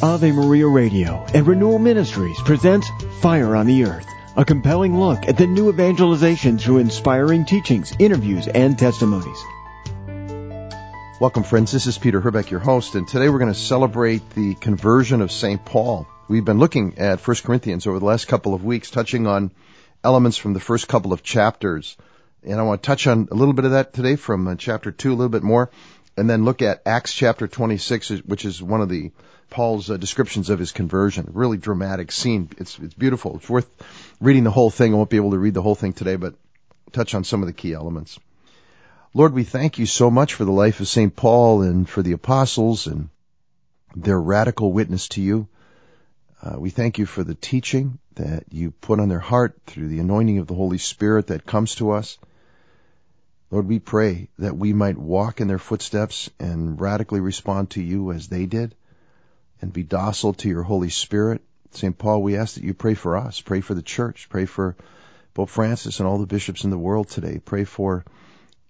Ave Maria Radio and Renewal Ministries presents Fire on the Earth, a compelling look at the new evangelization through inspiring teachings, interviews, and testimonies. Welcome, friends. This is Peter Herbeck, your host, and today we're going to celebrate the conversion of St. Paul. We've been looking at 1 Corinthians over the last couple of weeks, touching on elements from the first couple of chapters. And I want to touch on a little bit of that today from uh, chapter 2, a little bit more, and then look at Acts chapter 26, which is one of the Paul's uh, descriptions of his conversion. Really dramatic scene. It's, it's beautiful. It's worth reading the whole thing. I won't be able to read the whole thing today, but touch on some of the key elements. Lord, we thank you so much for the life of St. Paul and for the apostles and their radical witness to you. Uh, we thank you for the teaching that you put on their heart through the anointing of the Holy Spirit that comes to us. Lord, we pray that we might walk in their footsteps and radically respond to you as they did and be docile to your Holy Spirit. St. Paul, we ask that you pray for us, pray for the church, pray for Pope Francis and all the bishops in the world today. Pray for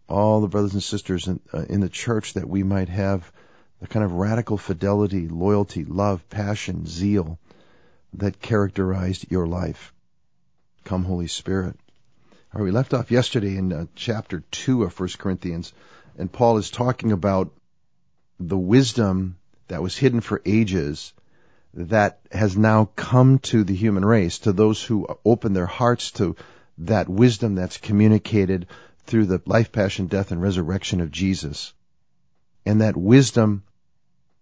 all the brothers and sisters in, uh, in the church that we might have the kind of radical fidelity, loyalty, love, passion, zeal that characterized your life. Come, Holy Spirit. We left off yesterday in uh, chapter 2 of 1 Corinthians, and Paul is talking about the wisdom that was hidden for ages that has now come to the human race, to those who open their hearts to that wisdom that's communicated through the life, passion, death, and resurrection of Jesus. And that wisdom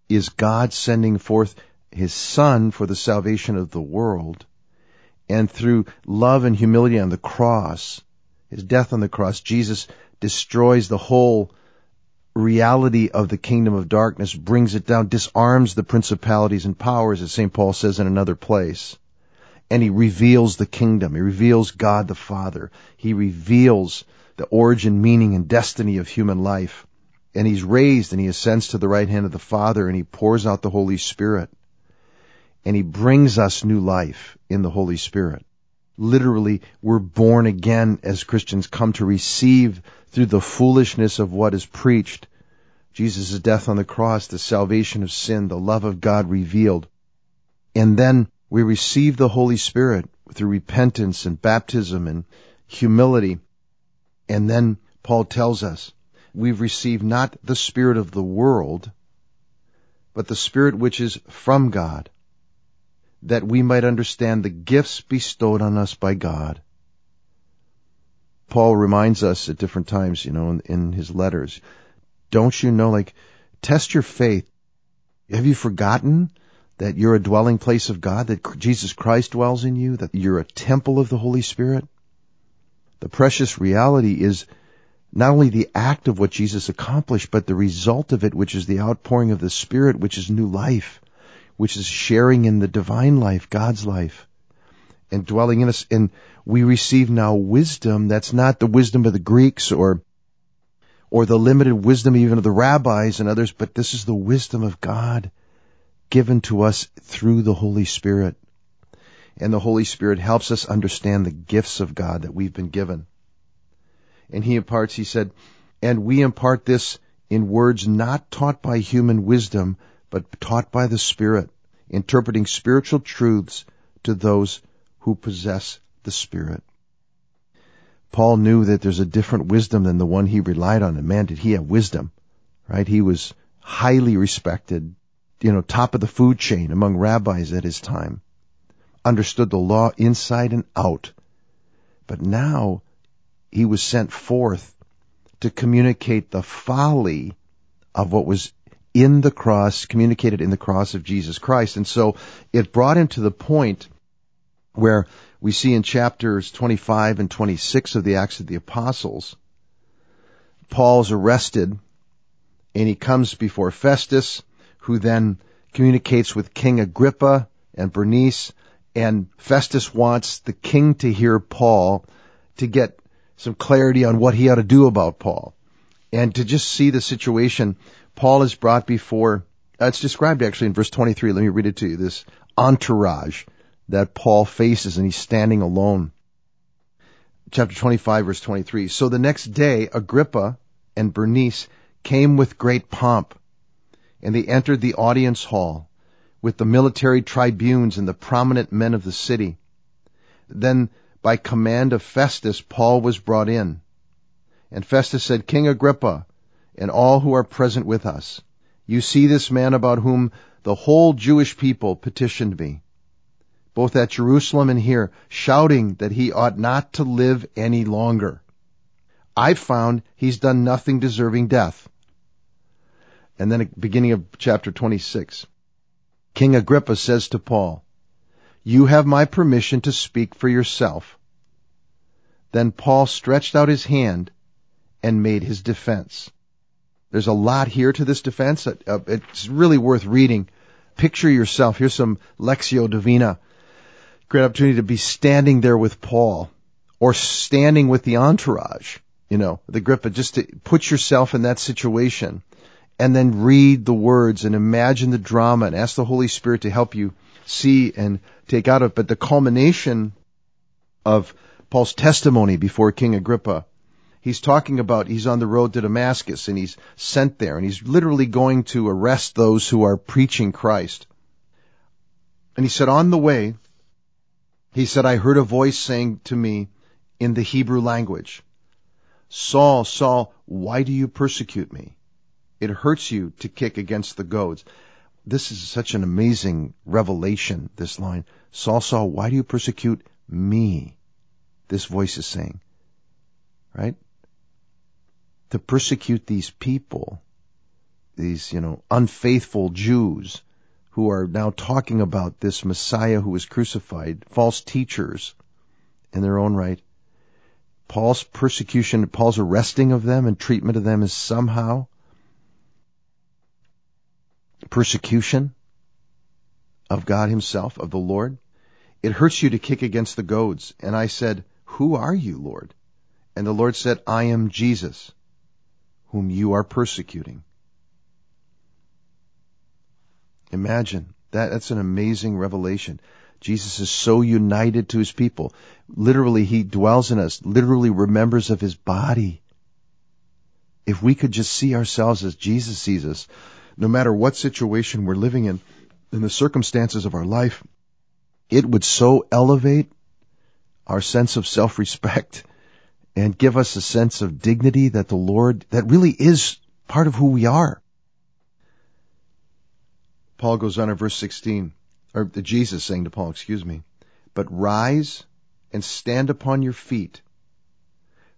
is God sending forth his son for the salvation of the world. And through love and humility on the cross, his death on the cross, Jesus destroys the whole reality of the kingdom of darkness, brings it down, disarms the principalities and powers, as St. Paul says in another place. And he reveals the kingdom. He reveals God the Father. He reveals the origin, meaning, and destiny of human life. And he's raised and he ascends to the right hand of the Father and he pours out the Holy Spirit. And he brings us new life in the Holy Spirit. Literally, we're born again as Christians, come to receive through the foolishness of what is preached. Jesus' death on the cross, the salvation of sin, the love of God revealed. And then we receive the Holy Spirit through repentance and baptism and humility and then Paul tells us, we've received not the Spirit of the world, but the Spirit which is from God, that we might understand the gifts bestowed on us by God. Paul reminds us at different times, you know, in, in his letters, don't you know, like, test your faith. Have you forgotten that you're a dwelling place of God, that Jesus Christ dwells in you, that you're a temple of the Holy Spirit? The precious reality is not only the act of what Jesus accomplished, but the result of it, which is the outpouring of the Spirit, which is new life, which is sharing in the divine life, God's life, and dwelling in us. And we receive now wisdom that's not the wisdom of the Greeks or or the limited wisdom even of the rabbis and others, but this is the wisdom of God given to us through the Holy Spirit and the Holy Spirit helps us understand the gifts of God that we've been given. And he imparts, he said, and we impart this in words not taught by human wisdom, but taught by the Spirit, interpreting spiritual truths to those who possess the Spirit. Paul knew that there's a different wisdom than the one he relied on. And man, did he have wisdom, right? He was highly respected, you know, top of the food chain among rabbis at his time understood the law inside and out. But now he was sent forth to communicate the folly of what was in the cross, communicated in the cross of Jesus Christ. And so it brought him to the point where we see in chapters 25 and 26 of the Acts of the Apostles, Paul's arrested and he comes before Festus, who then communicates with King Agrippa and Bernice and Festus wants the king to hear Paul to get some clarity on what he ought to do about Paul. And to just see the situation, Paul is brought before, uh, it's described actually in verse 23. Let me read it to you. This entourage that Paul faces and he's standing alone. Chapter 25 verse 23. So the next day, Agrippa and Bernice came with great pomp and they entered the audience hall with the military tribunes and the prominent men of the city. Then, by command of Festus, Paul was brought in. And Festus said, King Agrippa, and all who are present with us, you see this man about whom the whole Jewish people petitioned me, both at Jerusalem and here, shouting that he ought not to live any longer. I've found he's done nothing deserving death. And then beginning of chapter 26. King Agrippa says to Paul, You have my permission to speak for yourself. Then Paul stretched out his hand and made his defense. There's a lot here to this defense. Uh, it's really worth reading. Picture yourself. Here's some Lectio Divina. Great opportunity to be standing there with Paul or standing with the entourage, you know, the Agrippa, just to put yourself in that situation and then read the words and imagine the drama and ask the Holy Spirit to help you see and take out of it. But the culmination of Paul's testimony before King Agrippa he's talking about he's on the road to Damascus and he's sent there and he's literally going to arrest those who are preaching Christ. And he said, on the way, he said, I heard a voice saying to me in the Hebrew language, Saul, Saul, why do you persecute me? It hurts you to kick against the goads. This is such an amazing revelation, this line. Saul, Saul, why do you persecute me? This voice is saying, right? To persecute these people, these, you know, unfaithful Jews who are now talking about this Messiah who was crucified, false teachers in their own right. Paul's persecution, Paul's arresting of them and treatment of them is somehow persecution of God himself, of the Lord. It hurts you to kick against the goads. And I said, who are you, Lord? And the Lord said, I am Jesus whom you are persecuting. Imagine that that's an amazing revelation. Jesus is so united to his people. Literally, he dwells in us, literally remembers of his body. If we could just see ourselves as Jesus sees us, no matter what situation we're living in, in the circumstances of our life, it would so elevate our sense of self-respect and give us a sense of dignity that the Lord, that really is part of who we are. Paul goes on in verse 16, or Jesus saying to Paul, excuse me, but rise and stand upon your feet,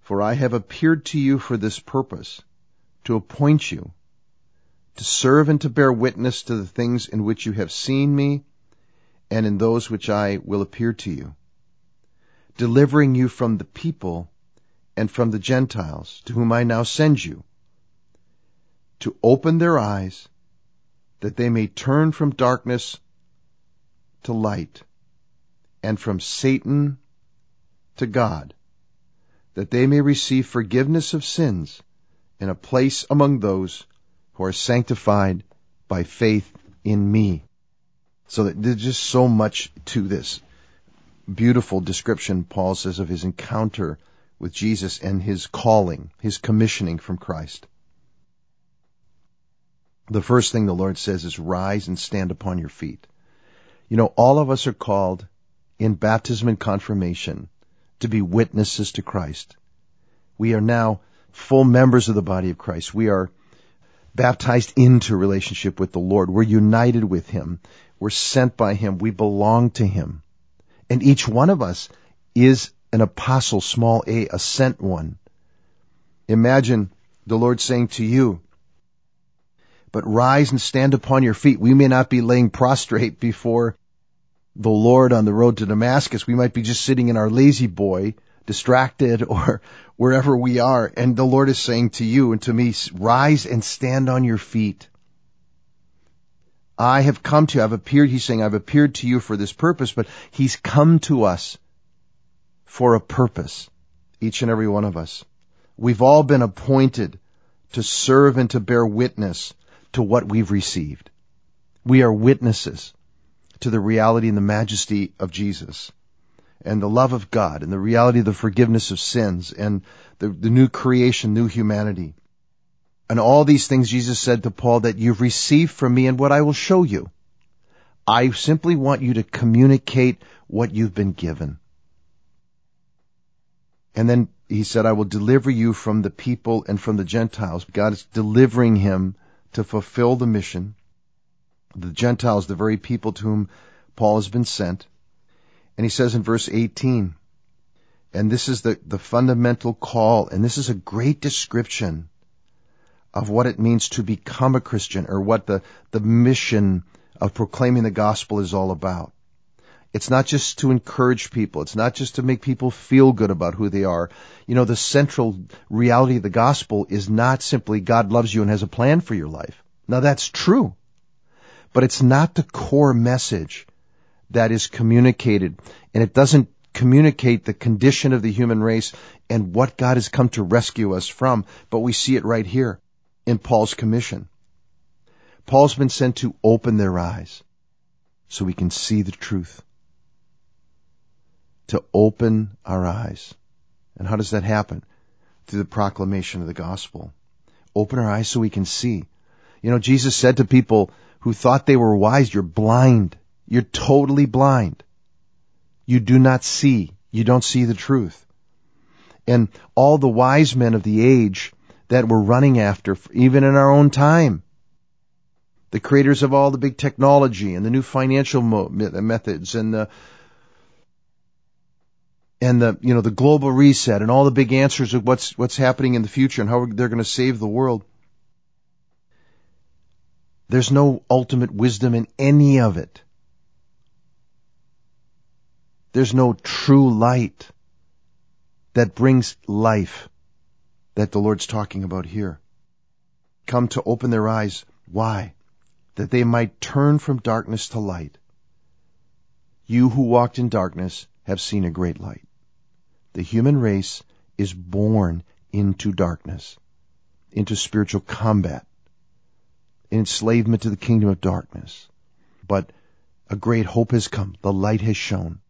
for I have appeared to you for this purpose, to appoint you, to serve and to bear witness to the things in which you have seen me, and in those which I will appear to you, delivering you from the people and from the Gentiles, to whom I now send you, to open their eyes, that they may turn from darkness to light, and from Satan to God, that they may receive forgiveness of sins and a place among those who are sanctified by faith in me. So that there's just so much to this beautiful description Paul says of his encounter with Jesus and his calling, his commissioning from Christ. The first thing the Lord says is rise and stand upon your feet. You know, all of us are called in baptism and confirmation to be witnesses to Christ. We are now full members of the body of Christ. We are baptized into relationship with the Lord. We're united with Him. We're sent by Him. We belong to Him. And each one of us is an apostle, small a, a sent one. Imagine the Lord saying to you, but rise and stand upon your feet. We may not be laying prostrate before the Lord on the road to Damascus. We might be just sitting in our La-Z-Boy, distracted or wherever we are. And the Lord is saying to you and to me, rise and stand on your feet. I have come to you. I've appeared. He's saying, I've appeared to you for this purpose, but he's come to us for a purpose, each and every one of us. We've all been appointed to serve and to bear witness to what we've received. We are witnesses to the reality and the majesty of Jesus and the love of God and the reality of the forgiveness of sins and the, the new creation, new humanity. And all these things Jesus said to Paul that you've received from me and what I will show you. I simply want you to communicate what you've been given. And then he said, I will deliver you from the people and from the Gentiles. God is delivering him to fulfill the mission. The Gentiles, the very people to whom Paul has been sent. And he says in verse 18, and this is the, the fundamental call, and this is a great description of what it means to become a Christian or what the, the mission of proclaiming the gospel is all about. It's not just to encourage people. It's not just to make people feel good about who they are. You know, the central reality of the gospel is not simply God loves you and has a plan for your life. Now that's true. But it's not the core message that is communicated. And it doesn't communicate the condition of the human race and what God has come to rescue us from. But we see it right here in Paul's commission. Paul's been sent to open their eyes so we can see the truth. To open our eyes. And how does that happen? Through the proclamation of the gospel. Open our eyes so we can see. You know, Jesus said to people who thought they were wise, you're blind. You're totally blind. You do not see. You don't see the truth. And all the wise men of the age that we're running after, even in our own time, the creators of all the big technology and the new financial mo- methods and the and the you know the global reset and all the big answers of what's what's happening in the future and how they're going to save the world. There's no ultimate wisdom in any of it. There's no true light that brings life that the Lord's talking about here. Come to open their eyes. Why? that they might turn from darkness to light. You who walked in darkness have seen a great light. The human race is born into darkness, into spiritual combat, enslavement to the kingdom of darkness. But a great hope has come. The light has shone.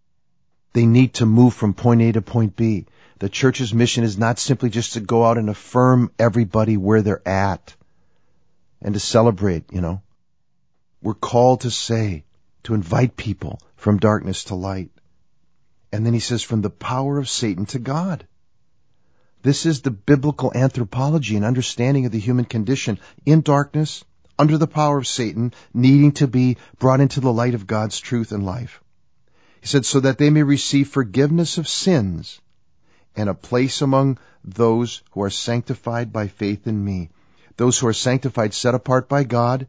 They need to move from point A to point B. The church's mission is not simply just to go out and affirm everybody where they're at and to celebrate, you know. We're called to say, to invite people from darkness to light. And then he says, from the power of Satan to God. This is the biblical anthropology and understanding of the human condition in darkness, under the power of Satan, needing to be brought into the light of God's truth and life. He said, so that they may receive forgiveness of sins and a place among those who are sanctified by faith in me. Those who are sanctified, set apart by God,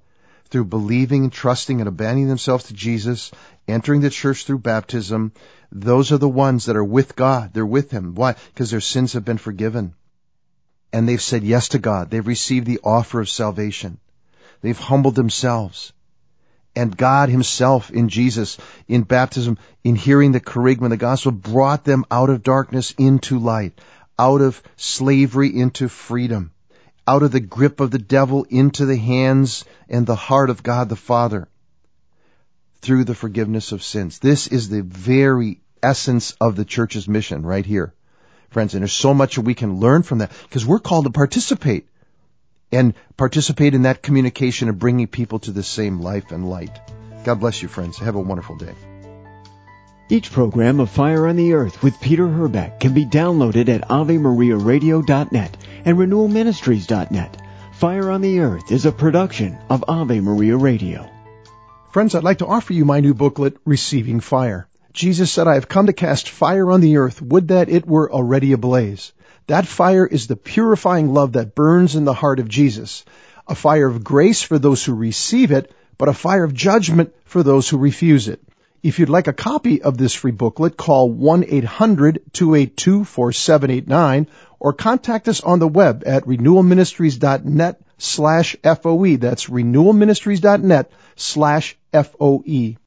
through believing, trusting, and abandoning themselves to Jesus, entering the church through baptism, those are the ones that are with God. They're with Him. Why? Because their sins have been forgiven. And they've said yes to God. They've received the offer of salvation. They've humbled themselves. And God Himself in Jesus, in baptism, in hearing the kerygma, the gospel, brought them out of darkness into light, out of slavery into freedom out of the grip of the devil into the hands and the heart of God the Father through the forgiveness of sins. This is the very essence of the church's mission right here. Friends, and there's so much we can learn from that because we're called to participate and participate in that communication of bringing people to the same life and light. God bless you, friends. Have a wonderful day. Each program of Fire on the Earth with Peter Herbeck can be downloaded at AveMariaRadio.net and renewalministries.net. Fire on the Earth is a production of Ave Maria Radio. Friends, I'd like to offer you my new booklet, Receiving Fire. Jesus said, I have come to cast fire on the earth. Would that it were already ablaze. That fire is the purifying love that burns in the heart of Jesus. A fire of grace for those who receive it, but a fire of judgment for those who refuse it. If you'd like a copy of this free booklet, call 1-800-282-4789 or contact us on the web at renewalministries.net slash FOE. That's renewalministries.net slash FOE.